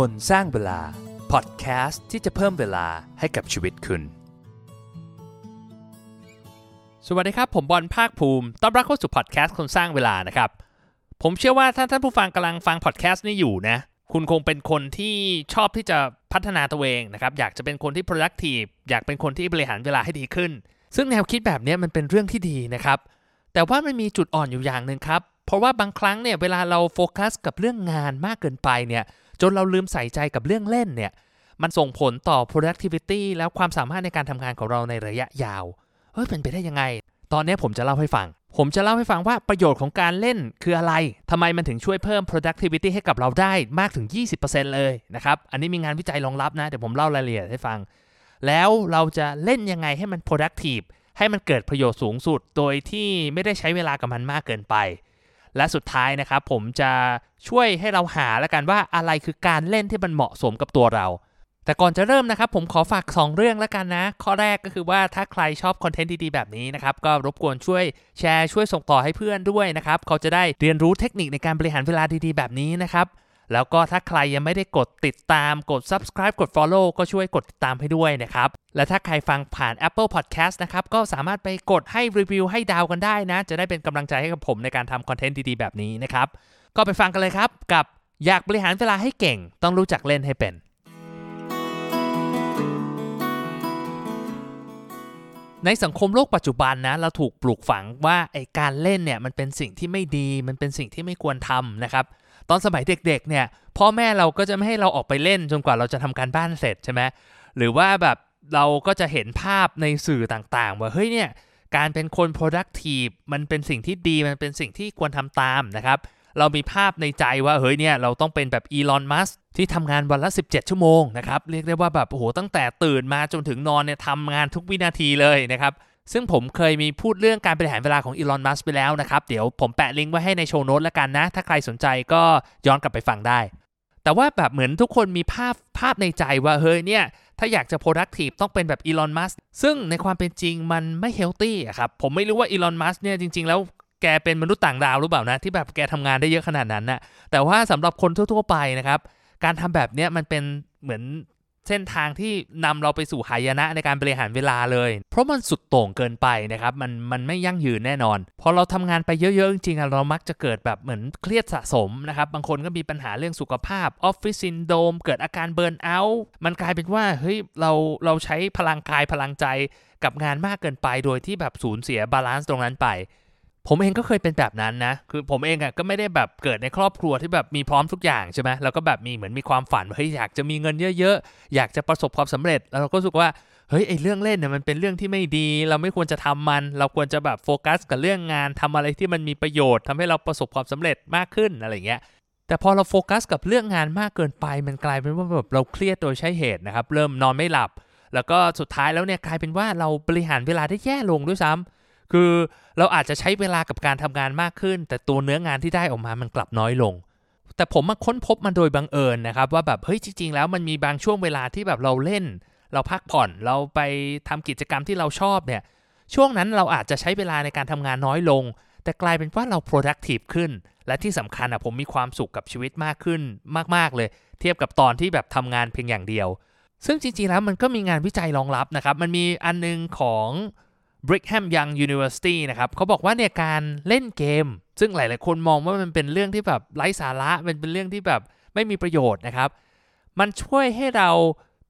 คนสร้างเวลา พอดแคสต์ที่จะเพิ่มเวลาให้กับชีวิตคุณ สวัสดีครับ ผมบอลภาคภูมิ ต้อนรับเข้าสู่พอดแคสต์คนสร้างเวลานะครับ ผมเชื่อว่าถ้าท่านผู้ฟังกำลังฟังพอดแคสต์นี้อยู่นะ คุณคงเป็นคนที่ชอบที่จะพัฒนาตัวเองนะครับ อยากจะเป็นคนที่ productive อยากเป็นคนที่บริหารเวลาให้ดีขึ้น ซึ่งแนวคิดแบบนี้มันเป็นเรื่องที่ดีนะครับ แต่ว่ามันมีจุดอ่อนอยู่อย่างหนึ่งครับ เพราะว่าบางครั้งเนี่ยเวลาเราโฟกัสกับเรื่องงานมากเกินไปเนี่ย จนเราลืมใส่ใจกับเรื่องเล่นเนี่ยมันส่งผลต่อ productivity แล้วความสามารถในการทำงานของเราในระยะยาวเฮ้ยเป็นไปได้ยังไง ตอนนี้ผมจะเล่าให้ฟัง ผมจะเล่าให้ฟังว่าประโยชน์ของการเล่นคืออะไรทำไมมันถึงช่วยเพิ่ม productivity ให้กับเราได้มากถึง 20%เลยนะครับ อันนี้มีงานวิจัยรองรับนะ เดี๋ยวผมเล่ารายละเอียดให้ฟัง แล้วเราจะเล่นยังไงให้มัน productive ให้มันเกิดประโยชน์สูงสุด โดยที่ไม่ได้ใช้เวลากับมันมากเกินไป และสุดท้ายนะครับผมจะช่วยให้เราหาแล้วกันว่าอะไรคือการเล่นที่มันเหมาะสมกับตัวเรา แต่ก่อนจะเริ่มนะครับผมขอฝาก 2 เรื่องแล้วกันนะ ข้อแรกก็คือว่าถ้าใครชอบคอนเทนต์ดีๆแบบนี้นะครับก็รบกวนช่วยแชร์ช่วยส่งต่อให้เพื่อนด้วยนะครับเขาจะได้เรียนรู้เทคนิคในการบริหารเวลาดีๆแบบนี้นะครับแล้วก็ถ้าใครยังไม่ได้กดติดตามกด subscribe กด follow ก็ช่วยกดติดตามให้ด้วยนะครับ และถ้าใครฟังผ่าน Apple Podcast นะครับ ก็สามารถไปกดให้รีวิวให้ดาวกันได้นะ จะได้เป็นกำลังใจให้กับผมในการทำคอนเทนต์ดีๆ แบบนี้นะครับ ก็ไปฟังกันเลยครับ กับอยากบริหารเวลาให้เก่ง ต้องรู้จักเล่นให้เป็น ในสังคมโลกปัจจุบันนะ เราถูกปลูกฝังว่าไอการเล่นเนี่ยมันเป็นสิ่งที่ไม่ดี มันเป็นสิ่งที่ไม่ควรทำนะครับตอนสมัยเด็กๆเนี่ยพ่อแม่เราก็จะไม่ให้เราออกไปเล่นจนกว่าเราจะทำการบ้านเสร็จใช่ไหมหรือว่าแบบ เราก็จะเห็นภาพในสื่อต่างๆ ว่าเฮ้ยเนี่ยการเป็นคน productive มันเป็นสิ่งที่ดีมันเป็นสิ่งที่ควรทำตามนะครับ เรามีภาพในใจว่าเฮ้ยเนี่ยเราต้องเป็นแบบอีลอนมัสที่ทำงานวันละ 17 ชั่วโมงนะครับ เรียกได้ว่าแบบโอ้โหตั้งแต่ตื่นมาจนถึงนอนเนี่ยทำงานทุกวินาทีเลยนะครับซึ่งผมเคยมีพูดเรื่องการบริหารเวลาของอีลอนมัสไปแล้วนะครับ เดี๋ยวผมแปะลิงก์ไว้ให้ในโชว์โน้ตแล้วกันนะ ถ้าใครสนใจก็ย้อนกลับไปฟังได้ แต่ว่าแบบเหมือนทุกคนมีภาพภาพในใจว่าเฮ้ยเนี่ย ถ้าอยากจะ productive ต้องเป็นแบบอีลอนมัสก์ซึ่งในความเป็นจริงมันไม่ healthy อะครับ ผมไม่รู้ว่าอีลอนมัสก์เนี่ยจริง ๆ แล้วแกเป็นมนุษย์ต่างดาวหรือเปล่านะ ที่แบบแกทำงานได้เยอะขนาดนั้นนะแต่ว่าสำหรับคนทั่ว ๆ ไปนะครับ การทำแบบเนี้ยมันเป็นเหมือน เส้นทางที่นำเราไปสู่หายนะในการบริหารเวลาเลย เพราะมันสุดโต่งเกินไปนะครับมันมันไม่ยั่งยืนแน่นอน พอเราทำงานไปเยอะๆจริงๆเรามักจะเกิดแบบเหมือนเครียดสะสมนะครับ บางคนก็มีปัญหาเรื่องสุขภาพ office syndrome เกิดอาการ burnout มันกลายเป็นว่าเฮ้ยเราเราใช้พลังกายพลังใจกับงานมากเกินไปโดยที่แบบสูญเสีย balance ตรงนั้นไป ผมเองก็เคยเป็นแบบนั้นนะ คือผมเองอะก็ไม่ได้แบบเกิดในครอบครัวที่แบบมีพร้อมทุกอย่างใช่ไหมแล้วก็แบบมีเหมือนมีความฝันว่าเฮ้ยอยากจะมีเงินเยอะๆ อยากจะประสบความสำเร็จ แล้วเราก็รู้สึกว่า เฮ้ยไอเรื่องเล่นเนี่ยมันเป็นเรื่องที่ไม่ดี เราไม่ควรจะทำมัน เราควรจะแบบโฟกัสกับเรื่องงานทำอะไรที่มันมีประโยชน์ทำให้เราประสบความสำเร็จมากขึ้นอะไรเงี้ย แต่พอเราโฟกัสกับเรื่องงานมากเกินไป มันกลายเป็นว่าแบบเราเครียดโดยใช่เหตุนะครับ เริ่มนอนไม่หลับ แล้วก็สุดท้ายแล้วเนี่ยกลายเป็นว่าเราบริหารเวลาได้แย่ลงด้วยซ้ำ คือเราอาจจะใช้เวลากับการทำงานมากขึ้น แต่ตัวเนื้องานที่ได้ออกมามันกลับน้อยลง แต่ผมมาค้นพบมันโดยบังเอิญนะครับ ว่าแบบเฮ้ยจริง ๆ แล้วมันมีบางช่วงเวลาที่แบบเราเล่น เราพักผ่อนเราไปทำกิจกรรมที่เราชอบเนี่ยช่วงนั้นเราอาจจะใช้เวลาในการทำงานน้อยลง แต่กลายเป็นว่าเรา productive ขึ้น และที่สำคัญอะผมมีความสุขกับชีวิตมากขึ้นมากๆเลย เทียบกับตอนที่แบบทำงานเพียงอย่างเดียว ซึ่งจริงๆแล้วมันก็มีงานวิจัยรองรับนะครับมันมีอันนึงของ Brigham Young University นะครับเขาบอกว่าเนี่ยการเล่นเกม ซึ่งหลาย ๆ คนมองว่ามันเป็นเรื่องที่แบบไร้สาระมันเป็นเรื่องที่แบบไม่มีประโยชน์นะครับ มันช่วยให้เรา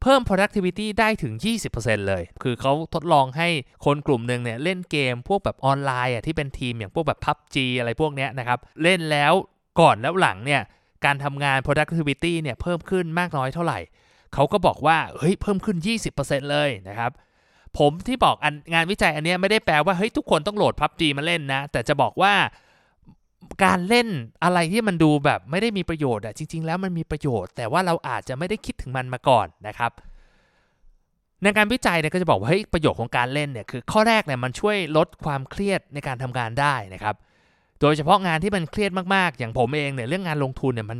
เพิ่ม productivity ได้ถึง 20%เลย คือเขาทดลองให้คนกลุ่มหนึ่งเนี่ยเล่นเกมพวกแบบออนไลน์อะที่เป็นทีมอย่างพวกแบบ PUBG อะไรพวกเนี้ยนะครับ เล่นแล้วก่อนแล้วหลังเนี่ยการทำงาน productivity เนี่ยเพิ่มขึ้นมากน้อยเท่าไหร่ เขาก็บอกว่าเฮ้ยเพิ่มขึ้น 20%เลยนะครับ ผมที่บอกงานวิจัยอันนี้ไม่ได้แปลว่าเฮ้ยทุกคนต้องโหลด PUBG มาเล่นนะ แต่จะบอกว่าการเล่นอะไรที่มันดูแบบไม่ได้มีประโยชน์อะจริง ๆ แล้วมันมีประโยชน์ แต่ว่าเราอาจจะไม่ได้คิดถึงมันมาก่อนนะครับ ในการวิจัยเนี่ยก็จะบอกว่าเฮ้ยประโยชน์ของการเล่นเนี่ยคือข้อแรกเนี่ยมันช่วยลดความเครียดในการทำงานได้นะครับ โดยเฉพาะงานที่มันเครียดมากๆ อย่างผมเองเนี่ยเรื่องงานลงทุนเนี่ยมัน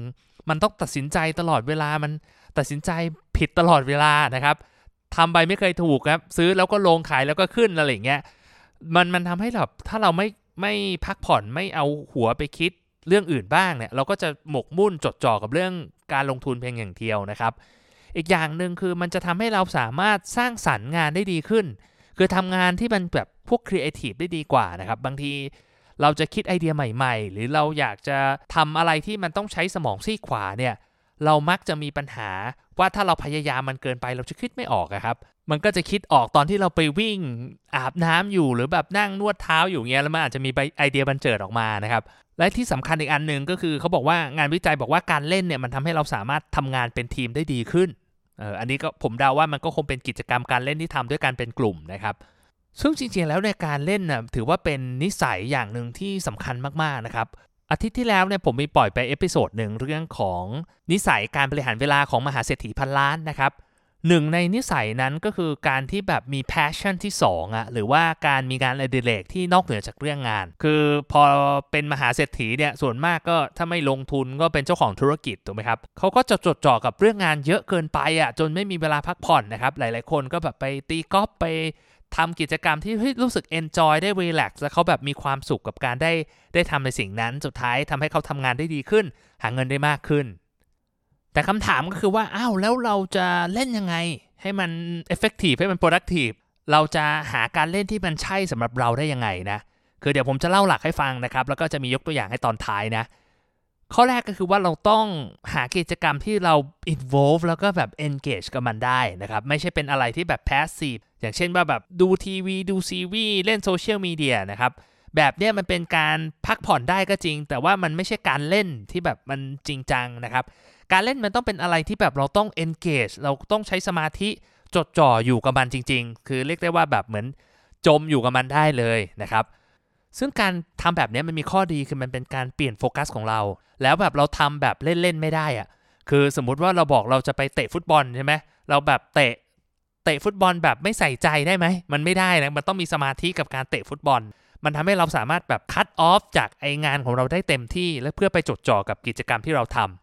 มันต้องตัดสินใจตลอดเวลามันตัดสินใจผิดตลอดเวลานะครับ ทำไปไม่เคยถูกครับ ซื้อแล้วก็ลงขายแล้วก็ขึ้นอะไรอย่างเงี้ยมันมันทำให้แบบถ้าเราไม่ไม่พักผ่อนไม่เอาหัวไปคิดเรื่องอื่นบ้างเนี่ยเราก็จะหมกมุ่นจดจ่อกับเรื่องการลงทุนเพียงอย่างเดียวนะครับ อีกอย่างหนึ่งคือมันจะทำให้เราสามารถสร้างสรรค์งานได้ดีขึ้น คือทำงานที่มันแบบพวกครีเอทีฟได้ดีกว่านะครับ บางทีเราจะคิดไอเดียใหม่ๆ หรือเราอยากจะทำอะไรที่มันต้องใช้สมองซีกขวาเนี่ยเรามักจะมีปัญหา ว่าถ้าเราพยายามมันเกินไปเราจะคิดไม่ออกครับ มันก็จะคิดออกตอนที่เราไปวิ่งอาบน้ำอยู่หรือแบบนั่งนวดเท้าอยู่เงี้ยแล้วมันอาจจะมีไอเดียบรรเจิดออกมานะครับและที่สำคัญอีกอันหนึ่งก็คือเขาบอกว่างานวิจัยบอกว่าการเล่นเนี่ยมันทำให้เราสามารถทำงานเป็นทีมได้ดีขึ้นเอออันนี้ก็ผมเดาว่ามันก็คงเป็นกิจกรรมการเล่นที่ทำด้วยกันเป็นกลุ่มนะครับซึ่งจริงๆแล้วในการเล่นนะถือว่าเป็นนิสัยอย่างหนึ่งที่สำคัญมากๆนะครับ อาทิตย์ที่แล้วเนี่ยผมมีปล่อยไป episode หนึ่งเรื่องของนิสัยการบริหารเวลาของมหาเศรษฐีพันล้านนะครับหนึ่งในนิสัยนั้นก็คือการที่แบบมี passion ที่2อะหรือว่าการมีงานอดิเรกที่นอกเหนือจากเรื่องงาน คือพอเป็นมหาเศรษฐีเนี่ยส่วนมากก็ถ้าไม่ลงทุนก็เป็นเจ้าของธุรกิจถูกไหมครับเขาก็จะจดจ่อกับเรื่องงานเยอะเกินไปอะจนไม่มีเวลาพักผ่อนนะครับหลาย ๆ คนก็แบบไปตีกอล์ฟไป ทำกิจกรรมที่รู้สึก enjoy ได้ relax และเขาแบบมีความสุขกับการได้ได้ทำในสิ่งนั้นสุดท้ายทำให้เขาทำงานได้ดีขึ้น หาเงินได้มากขึ้น แต่คำถามก็คือว่าอ้าวแล้วเราจะเล่นยังไง ให้มัน effective ให้มัน productive เราจะหาการเล่นที่มันใช่สำหรับเราได้ยังไงนะคือเดี๋ยวผมจะเล่าหลักให้ฟังนะครับ แล้วก็จะมียกตัวอย่างให้ตอนท้ายนะ ข้อแรกก็คือว่าเราต้องหากิจกรรมที่เรา involve แล้วก็แบบ engage กับมันได้นะครับ ไม่ใช่เป็นอะไรที่แบบ passive อย่างเช่นว่าแบบดูทีวี ดูซีรีส์เล่น social media นะครับแบบเนี้ยมันเป็นการพักผ่อนได้ก็จริง แต่ว่ามันไม่ใช่การเล่นที่แบบมันจริงจังนะครับ การเล่นมันต้องเป็นอะไรที่แบบเราต้อง engage เราต้องใช้สมาธิจดจ่ออยู่กับมันจริง ๆ คือเรียกได้ว่าแบบเหมือนจมอยู่กับมันได้เลยนะครับ ซึ่งการทำแบบนี้มันมีข้อดีคือมันเป็นการเปลี่ยนโฟกัสของเรา แล้วแบบเราทำแบบเล่นๆไม่ได้อะคือสมมุติว่าเราบอกเราจะไปเตะฟุตบอลใช่ไหมเราแบบเตะเตะฟุตบอลแบบไม่ใส่ใจได้ไหม มันไม่ได้นะ มันต้องมีสมาธิกับการเตะฟุตบอล มันทำให้เราสามารถแบบคัดออฟจากไองานของเราได้เต็มที่ และเพื่อไปจดจ่อกับกิจกรรมที่เราทำ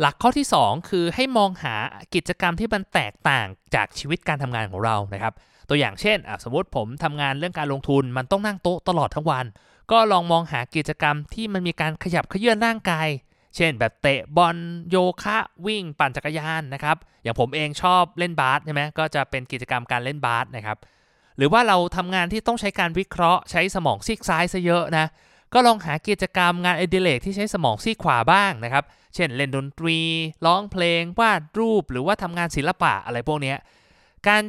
หลักข้อที่ 2 คือให้มองหากิจกรรมที่มันแตกต่างจากชีวิตการทำงานของเรานะครับ ตัวอย่างเช่นสมมติผมทำงานเรื่องการลงทุนมันต้องนั่งโต๊ะตลอดทั้งวัน ก็ลองมองหากิจกรรมที่มันมีการขยับเขยื่อนร่างกาย เช่น แบบเตะบอลโยคะวิ่ง ปั่นจักรยานนะครับอย่างผมเองชอบเล่นบาสใช่ไหมก็จะเป็นกิจกรรมการเล่นบาสนะครับหรือว่าเราทำงานที่ต้องใช้การวิเคราะห์ใช้สมองซีกซ้ายซะเยอะนะ ก็ลองหากิจกรรมงานอดิเรกที่ใช้สมองซีกขวาบ้างนะครับ เช่นเล่นดนตรี ร้องเพลง วาดรูป หรือว่าทำงานศิลปะอะไรพวกนี้ การ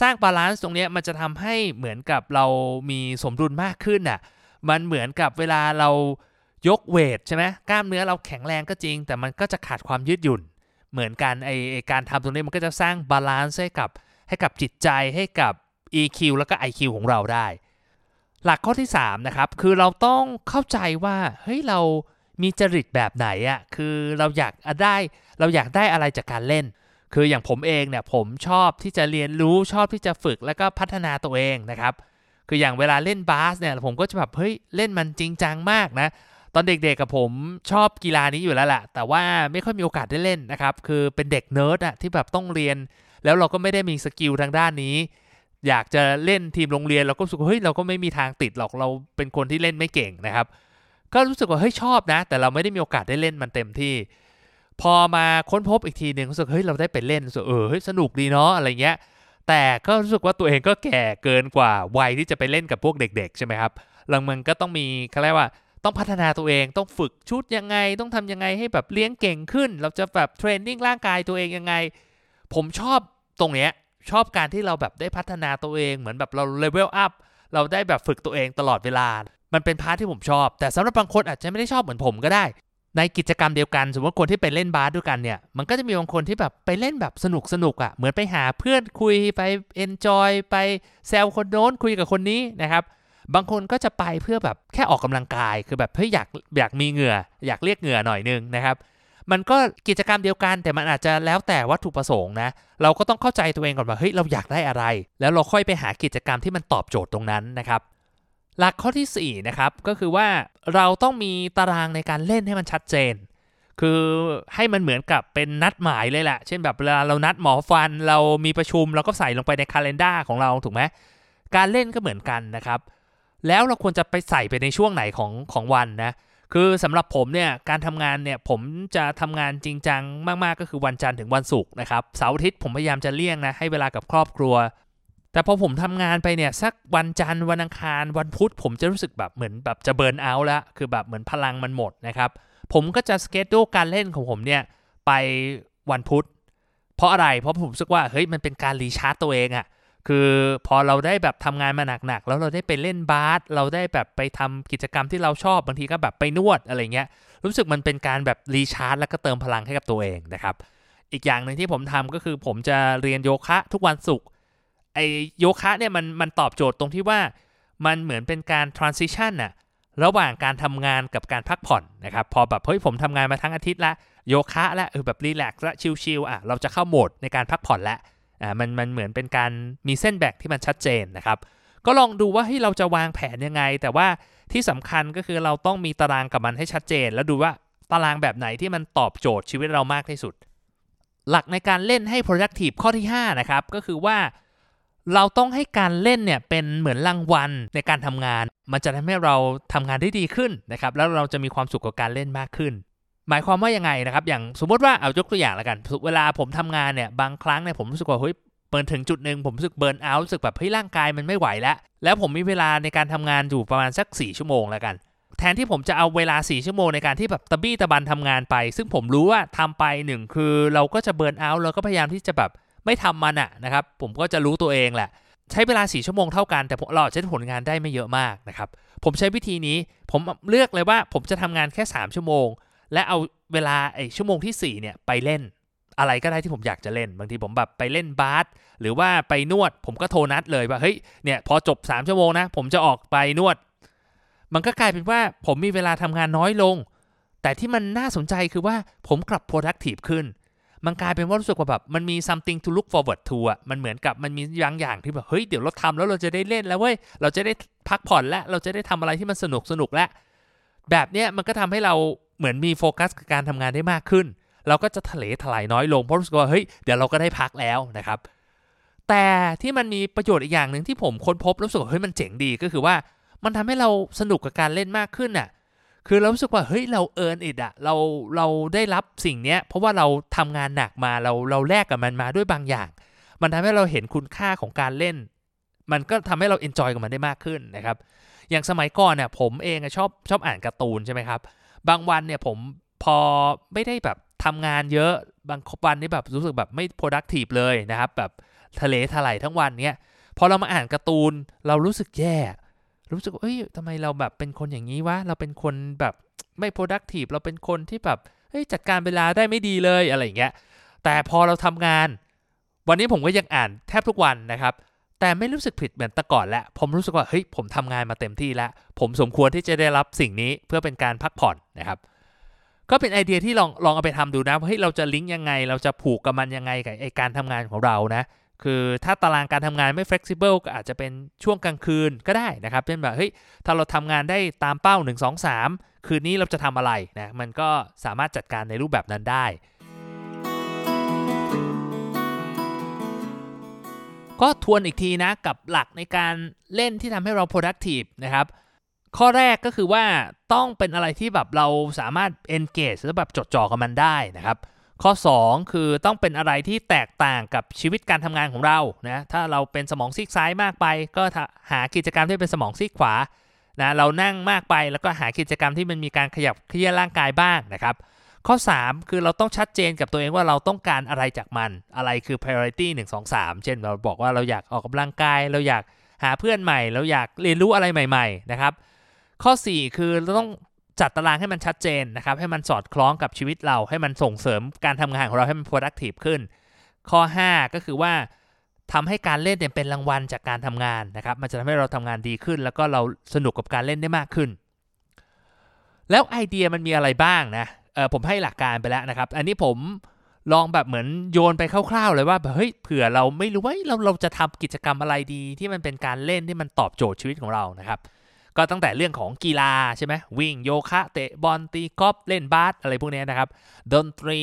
สร้าง balance ตรงนี้มันจะทำให้เหมือนกับเรามีสมดุลมากขึ้นน่ะ มันเหมือนกับเวลาเรายก weight ใช่ไหมกล้ามเนื้อเราแข็งแรงก็จริง แต่มันก็จะขาดความยืดหยุ่น เหมือนกันไอไอการทำตรงนี้มันก็จะสร้าง balance ให้กับให้กับจิตใจให้กับ EQ แล้วก็ IQ ของเราได้ หลักข้อที่3นะครับคือเราต้องเข้าใจว่าเฮ้ยเรามีจริตแบบไหนอะ่ะคือเราอยากได้เราอยากได้อะไรจากการเล่น คืออย่างผมเองเนี่ยผมชอบที่จะเรียนรู้ชอบที่จะฝึกแล้วก็พัฒนาตัวเองนะครับคืออย่างเวลาเล่นบาสเนี่ยผมก็จะแบบเฮ้ยเล่นมันจริงจังมากนะตอนเด็กๆกับผมชอบกีฬานี้อยู่แล้วแหละแต่ว่าไม่ค่อยมีโอกาสได้เล่นนะครับคือเป็นเด็กเนิร์ดอะที่แบบต้องเรียน แล้วเราก็ไม่ได้มี skill ทางด้านนี้ อยากจะเล่นทีมโรงเรียนเราก็รู้สึกเฮ้ยเราก็ไม่มีทางติดหรอกเราเป็นคนที่เล่นไม่เก่งนะครับ ก็รู้สึกว่าเฮ้ยชอบนะ แต่เราไม่ได้มีโอกาสได้เล่นมันเต็มที่ พอมาค้นพบอีกทีหนึ่งรู้สึกเฮ้ยเราได้ไปเล่นรู้สึกเออเฮ้ยสนุกดีเนาะอะไรเงี้ยแต่ก็รู้สึกว่าตัวเองก็แก่เกินกว่าวัยที่จะไปเล่นกับพวกเด็ก ๆ ใช่ไหมครับหลังมันก็ต้องมีเขาเรียกว่าต้องพัฒนาตัวเองต้องฝึกชุดยังไง ต้องทำยังไงให้แบบเลี้ยงเก่งขึ้น เราจะแบบเทรนนิ่งร่างกายตัวเองยังไง ผมชอบตรงเนี้ย ชอบการที่เราแบบได้พัฒนาตัวเองเหมือนแบบเราเลเวลอัพเราได้แบบฝึกตัวเองตลอดเวลา มันเป็น part ที่ผมชอบ แต่สำหรับบางคนอาจจะไม่ได้ชอบเหมือนผมก็ได้ ในกิจกรรมเดียวกัน สมมติคนที่ไปเล่นบาสด้วยกันเนี่ย มันก็จะมีบางคนที่แบบไปเล่นแบบสนุกสนุกอะ่ะ เหมือนไปหาเพื่อนคุยไป enjoy ไปแซวคนโน้นคุยกับคนนี้นะครับ บางคนก็จะไปเพื่อแบบแค่ออกกำลังกาย คือแบบเฮ้ยอยากอยากมีเหงื่อ อยากเรียกเหงื่อหน่อยนึงนะครับ มันก็กิจกรรมเดียวกัน แต่มันอาจจะแล้วแต่วัตถุประสงค์นะ เราก็ต้องเข้าใจตัวเองก่อนว่าเฮ้ยเราอยากได้อะไร แล้วเราค่อยไปหากิจกรรมที่มันตอบโจทย์ตรงนั้นนะครับ หลักข้อที่4นะครับก็คือว่าเราต้องมีตารางในการเล่นให้มันชัดเจน คือให้มันเหมือนกับเป็นนัดหมายเลยแหละเช่นแบบเวลาเรานัดหมอฟัน เรามีประชุมเราก็ใส่ลงไปในคาล endar ของเราถูกไหมการเล่นก็เหมือนกันนะครับแล้วเราควรจะไปใส่ไปในช่วงไหนของของวันนะ คือสำหรับผมเนี่ยการทำงานเนี่ยผมจะทำงานจริงจังมาก ๆ ก็คือวันจันทร์ถึงวันศุกร์นะครับเสาร์อาทิตย์ผมพยายามจะเลี่ยงนะให้เวลากับครอบครัว แต่พอผมทำงานไปเนี่ยสักวันจันทร์วันอังคาร วันพุธผมจะรู้สึกแบบเหมือนแบบจะเบิร์นเอาท์แล้วคือแบบเหมือนพลังมันหมดนะครับผมก็จะสเกจดูการเล่นของผมเนี่ยไปวันพุธเพราะอะไรเพราะผมรู้สึกว่าเฮ้ยมันเป็นการรีชาร์จตัวเองอะ คือพอเราได้แบบทำงานมาหนักๆแล้วเราได้ไปเล่นบาสเราได้แบบไปทำกิจกรรมที่เราชอบบางทีก็แบบไปนวดอะไรเงี้ยรู้สึกมันเป็นการแบบรีชาร์จแล้วก็เติมพลังให้กับตัวเองนะครับอีกอย่างหนึ่งที่ผมทำก็คือผมจะเรียนโยคะทุกวันศุกร์ไอโยคะเนี่ยมันมันตอบโจทย์ตรงที่ว่ามันเหมือนเป็นการ transition น่ะระหว่างการทำงานกับการพักผ่อนนะครับพอแบบเฮ้ยผมทำงานมาทั้งอาทิตย์ละโยคะละเออแบบรีแลกซ์ละชิลๆอะเราจะเข้าโหมดในการพักผ่อนล้ว อ่ามันมันเหมือนเป็นการมีเส้นแบ่งที่มันชัดเจนนะครับ ก็ลองดูว่าให้เราจะวางแผนยังไง แต่ว่าที่สำคัญก็คือเราต้องมีตารางกับมันให้ชัดเจน แล้วดูว่าตารางแบบไหนที่มันตอบโจทย์ชีวิตเรามากที่สุด หลักในการเล่นให้ productive ข้อที่ 5 นะครับ ก็คือว่าเราต้องให้การเล่นเนี่ยเป็นเหมือนรางวัลในการทำงาน มันจะทำให้เราทำงานได้ดีขึ้นนะครับ แล้วเราจะมีความสุขกับการเล่นมากขึ้น หมายความว่ายังไงนะครับอย่างสมมติว่าเอายกตัวอย่างแล้วกัน เวลาผมทำงานเนี่ยบางครั้งเนี่ยผมรู้สึกว่าเฮ้ยเปิดถึงจุดหนึ่งผมรู้สึกเบิร์นเอาท์รู้สึกแบบเฮ้ยร่างกายมันไม่ไหวแล้วแล้วผมมีเวลาในการทำงานอยู่ประมาณสัก 4 ชั่วโมงแล้วกัน แทนที่ผมจะเอาเวลา 4 ชั่วโมงในการที่แบบตะบี้ตะบันทำงานไป ซึ่งผมรู้ว่าทำไปหนึ่งคือเราก็จะเบิร์นเอาท์เราก็พยายามที่จะแบบไม่ทำมันอะนะครับผมก็จะรู้ตัวเองแหละใช้เวลา 4 ชั่วโมงเท่ากัน แต่เราจะได้ผลงานได้ไม่เยอะมากนะครับผมใช้วิธีนี้ผมเลือกเลยว่าผมจะทำงานแค่ 3 ชั่วโมง และเอาเวลาไอ้ชั่วโมงที่4เนี่ยไปเล่นอะไรก็ได้ที่ผมอยากจะเล่น บางทีผมแบบไปเล่นบาสหรือว่าไปนวด ผมก็โทรนัดเลยว่าเฮ้ยเนี่ยพอจบ 3 ชั่วโมงนะ ผมจะออกไปนวด มันก็กลายเป็นว่าผมมีเวลาทำงานน้อยลง แต่ที่มันน่าสนใจคือว่าผมกลับ productive ขึ้น มันกลายเป็นว่ารู้สึกว่าแบบมันมี something to look forward to อะมันเหมือนกับมันมีบางอย่างที่แบบเฮ้ยเดี๋ยวเราทำแล้วเราจะได้เล่นแล้วเว้ยเราจะได้พักผ่อนแล้วเราจะได้ทำอะไรที่มันสนุกสนุกแล้วแบบเนี้ยมันก็ทำให้เรา เหมือนมีโฟกัสกับการทำงานได้มากขึ้น เราก็จะทะเลถลายน้อยลงเพราะรู้สึกว่าเฮ้ยเดี๋ยวเราก็ได้พักแล้วนะครับ แต่ที่มันมีประโยชน์อีกอย่างหนึ่งที่ผมค้นพบรู้สึกว่าเฮ้ยมันเจ๋งดีก็คือว่ามันทำให้เราสนุกกับการเล่นมากขึ้นน่ะคือเรารู้สึกว่าเฮ้ยเรา earn it อะเราเราได้รับสิ่งเนี้ยเพราะว่าเราทำงานหนักมาเราเราแลกกับมันมาด้วยบางอย่าง มันทำให้เราเห็นคุณค่าของการเล่น มันก็ทำให้เรา enjoy กับมันได้มากขึ้นนะครับอย่างสมัยก่อนเนี่ยผมเองชอบชอบอ่านการ์ตูนใช่ไหมครับ บางวันเนี่ยผมพอไม่ได้แบบทำงานเยอะบางวันนี่แบบรู้สึกแบบไม่ productive เลยนะครับ แบบทะเลถลายทั้งวันเนี้ยพอเรามาอ่านการ์ตูนเรารู้สึกแย่ รู้สึกเอ้ยทำไมเราแบบเป็นคนอย่างนี้วะเราเป็นคนแบบไม่ productive เราเป็นคนที่แบบเฮ้ยจัดการเวลาได้ไม่ดีเลยอะไรอย่างเงี้ยแต่พอเราทำงาน วันนี้ผมก็ยังอ่านแทบทุกวันนะครับ แต่ไม่รู้สึกผิดเหมือนแต่ก่อนแล้ว ผมรู้สึกว่าเฮ้ยผมทำงานมาเต็มที่แล้ว ผมสมควรที่จะได้รับสิ่งนี้เพื่อเป็นการพักผ่อนนะครับ ก็เป็นไอเดียที่ลองลองเอาไปทำดูนะว่าเฮ้ยเราจะลิงก์ยังไง เราจะผูกกับมันยังไงกับไอการทำงานของเรานะคือถ้าตารางการทำงานไม่ flexible ก็อาจจะเป็นช่วงกลางคืนก็ได้นะครับเช่นแบบเฮ้ยถ้าเราทำงานได้ตามเป้า 1 2 3 คืนนี้เราจะทำอะไรนะมันก็สามารถจัดการในรูปแบบนั้นได้ ก็ทวนอีกทีนะกับหลักในการเล่นที่ทำให้เรา productive นะครับข้อแรกก็คือว่าต้องเป็นอะไรที่แบบเราสามารถ engage แล้วแบบจดจ่อกับมันได้นะครับ ข้อ 2 คือต้องเป็นอะไรที่แตกต่างกับชีวิตการทำงานของเรานะถ้าเราเป็นสมองซีกซ้ายมากไป ก็หากิจกรรมที่เป็นสมองซีกขวานะเรานั่งมากไปแล้วก็หากิจกรรมที่มันมีการขยับเคลื่อนร่างกายบ้างนะครับ ข้อ 3 คือเราต้องชัดเจนกับตัวเองว่าเราต้องการอะไรจากมัน อะไรคือ priority 1 2 3 เช่นเราบอกว่าเราอยากออกกำลังกาย เราอยากหาเพื่อนใหม่ เราอยากเรียนรู้อะไรใหม่ ๆ นะครับ ข้อ 4 คือเราต้องจัดตารางให้มันชัดเจนนะครับ ให้มันสอดคล้องกับชีวิตเรา ให้มันส่งเสริมการทำงานของเราให้มัน productive ขึ้น ข้อ 5 ก็คือว่าทำให้การเล่นเนี่ยเป็นรางวัลจากการทำงานนะครับ มันจะทำให้เราทำงานดีขึ้น แล้วก็เราสนุกกับการเล่นได้มากขึ้น แล้วไอเดียมันมีอะไรบ้างนะ เออผมให้หลักการไปแล้วนะครับ อันนี้ผมลองแบบเหมือนโยนไปคร่าวๆเลยว่าเฮ้ยเผื่อเราไม่รู้ว่าเราเราจะทำกิจกรรมอะไรดี ที่มันเป็นการเล่นที่มันตอบโจทย์ชีวิตของเรานะครับ ก็ตั้งแต่เรื่องของกีฬาใช่ไหมวิ่งโยคะเตะบอลตีกอล์ฟเล่นบาสอะไรพวกนี้นะครับ ดนตรี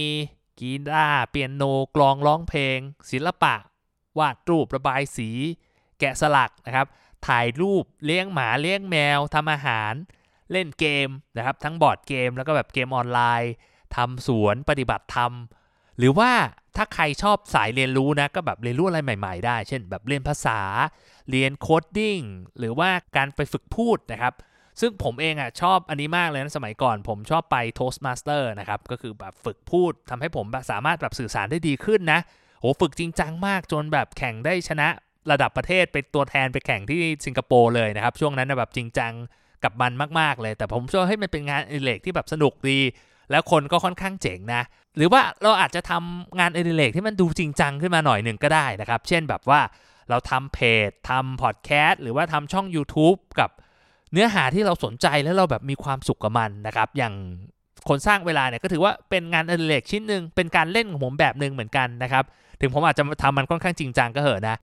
กีฬาร์เปียโนกลองร้องเพลง ศิลปะ วาดรูประบายสี แกะสลักนะครับ ถ่ายรูปเลี้ยงหมาเลี้ยงแมวทำอาหาร เล่นเกมนะครับ ทั้ง board game แล้วก็แบบเกมออนไลน์ทำสวนปฏิบัติธรรม หรือว่าถ้าใครชอบสายเรียนรู้นะ ก็แบบเรียนรู้อะไรใหม่ๆได้ เช่น แบบเรียนภาษา เรียน coding หรือว่าการไปฝึกพูดนะครับซึ่งผมเองอะชอบอันนี้มากเลยนะสมัยก่อน ผมชอบไป Toastmasters นะครับ ก็คือแบบฝึกพูดทำให้ผมแบบสามารถแบบสื่อสารได้ดีขึ้นนะโหฝึกจริงจังมากจนแบบแข่งได้ชนะระดับประเทศเป็นตัวแทนไปแข่งที่สิงคโปร์เลยนะครับ ช่วงนั้นนะแบบจริงจัง กับมันมากๆเลย แต่ผมเชื่อให้มันเป็นงานอดิเรกที่แบบสนุกดี แล้วคนก็ค่อนข้างเจ๋งนะ หรือว่าเราอาจจะทำงานอดิเรกที่มันดูจริงจังขึ้นมาหน่อยหนึ่งก็ได้นะครับ เช่นแบบว่าเราทำเพจทำพอดแคสต์หรือว่าทำช่อง YouTube กับเนื้อหาที่เราสนใจแล้วเราแบบมีความสุขกับมันนะครับ อย่างคนสร้างเวลาเนี่ยก็ถือว่าเป็นงานอดิเรกชิ้นหนึ่งเป็นการเล่นของผมแบบหนึ่งเหมือนกันนะครับ ถึงผมอาจจะทำมันค่อนข้างจริงจังก็เหอะนะ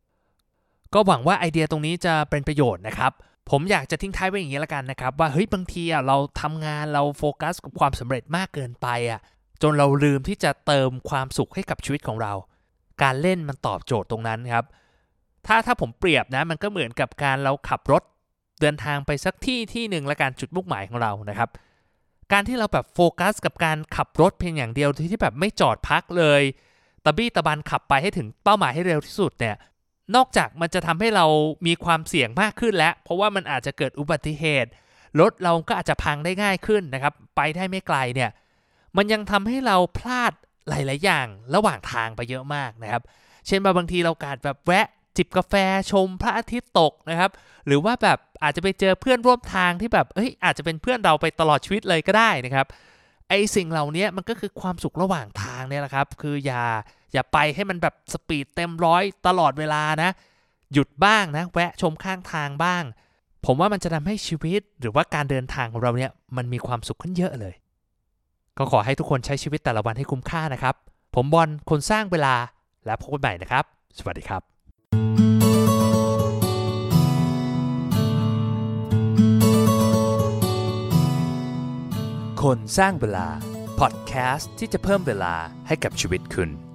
ก็หวังว่าไอเดียตรงนี้จะเป็นประโยชน์นะครับ ผมอยากจะทิ้งท้ายไว้อย่างนี้ละกันนะครับ ว่าเฮ้ยบางทีอะเราทำงานเราโฟกัสกับความสำเร็จมากเกินไปอะจนเราลืมที่จะเติมความสุขให้กับชีวิตของเรา การเล่นมันตอบโจทย์ตรงนั้นครับ ถ้าถ้าผมเปรียบนะมันก็เหมือนกับการเราขับรถเดินทางไปสักที่ที่หนึ่งและการจุดมุ่งหมายของเรานะครับ การที่เราแบบโฟกัสกับการขับรถเพียงอย่างเดียวที่แบบไม่จอดพักเลยตะบี้ตะบันขับไปให้ถึงเป้าหมายให้เร็วที่สุดเนี่ย นอกจากมันจะทำให้เรามีความเสี่ยงมากขึ้นแล้ว เพราะว่ามันอาจจะเกิดอุบัติเหตุรถเราก็อาจจะพังได้ง่ายขึ้นนะครับ ไปได้ไม่ไกลเนี่ย มันยังทำให้เราพลาดหลาย ๆ อย่างระหว่างทางไปเยอะมากนะครับ เช่นบางทีเราการแบบแวะจิบกาแฟชมพระอาทิตย์ตกนะครับ หรือว่าแบบอาจจะไปเจอเพื่อนร่วมทางที่แบบเอ้ยอาจจะเป็นเพื่อนเราไปตลอดชีวิตเลยก็ได้นะครับไอสิ่งเหล่านี้มันก็คือความสุขระหว่างทางเนี่ยแหละครับ คืออย่า อย่าไปให้มันแบบสปีดเต็มร้อยตลอดเวลานะ หยุดบ้างนะ แวะชมข้างทางบ้าง ผมว่ามันจะทำให้ชีวิตหรือว่าการเดินทางของเราเนี่ยมันมีความสุขขึ้นเยอะเลย ก็ขอให้ทุกคนใช้ชีวิตแต่ละวันให้คุ้มค่านะครับ ผมบอลคนสร้างเวลาและพบกันใหม่นะครับ สวัสดีครับ คนสร้างเวลาพอดแคสต์ที่จะเพิ่มเวลาให้กับชีวิตคุณ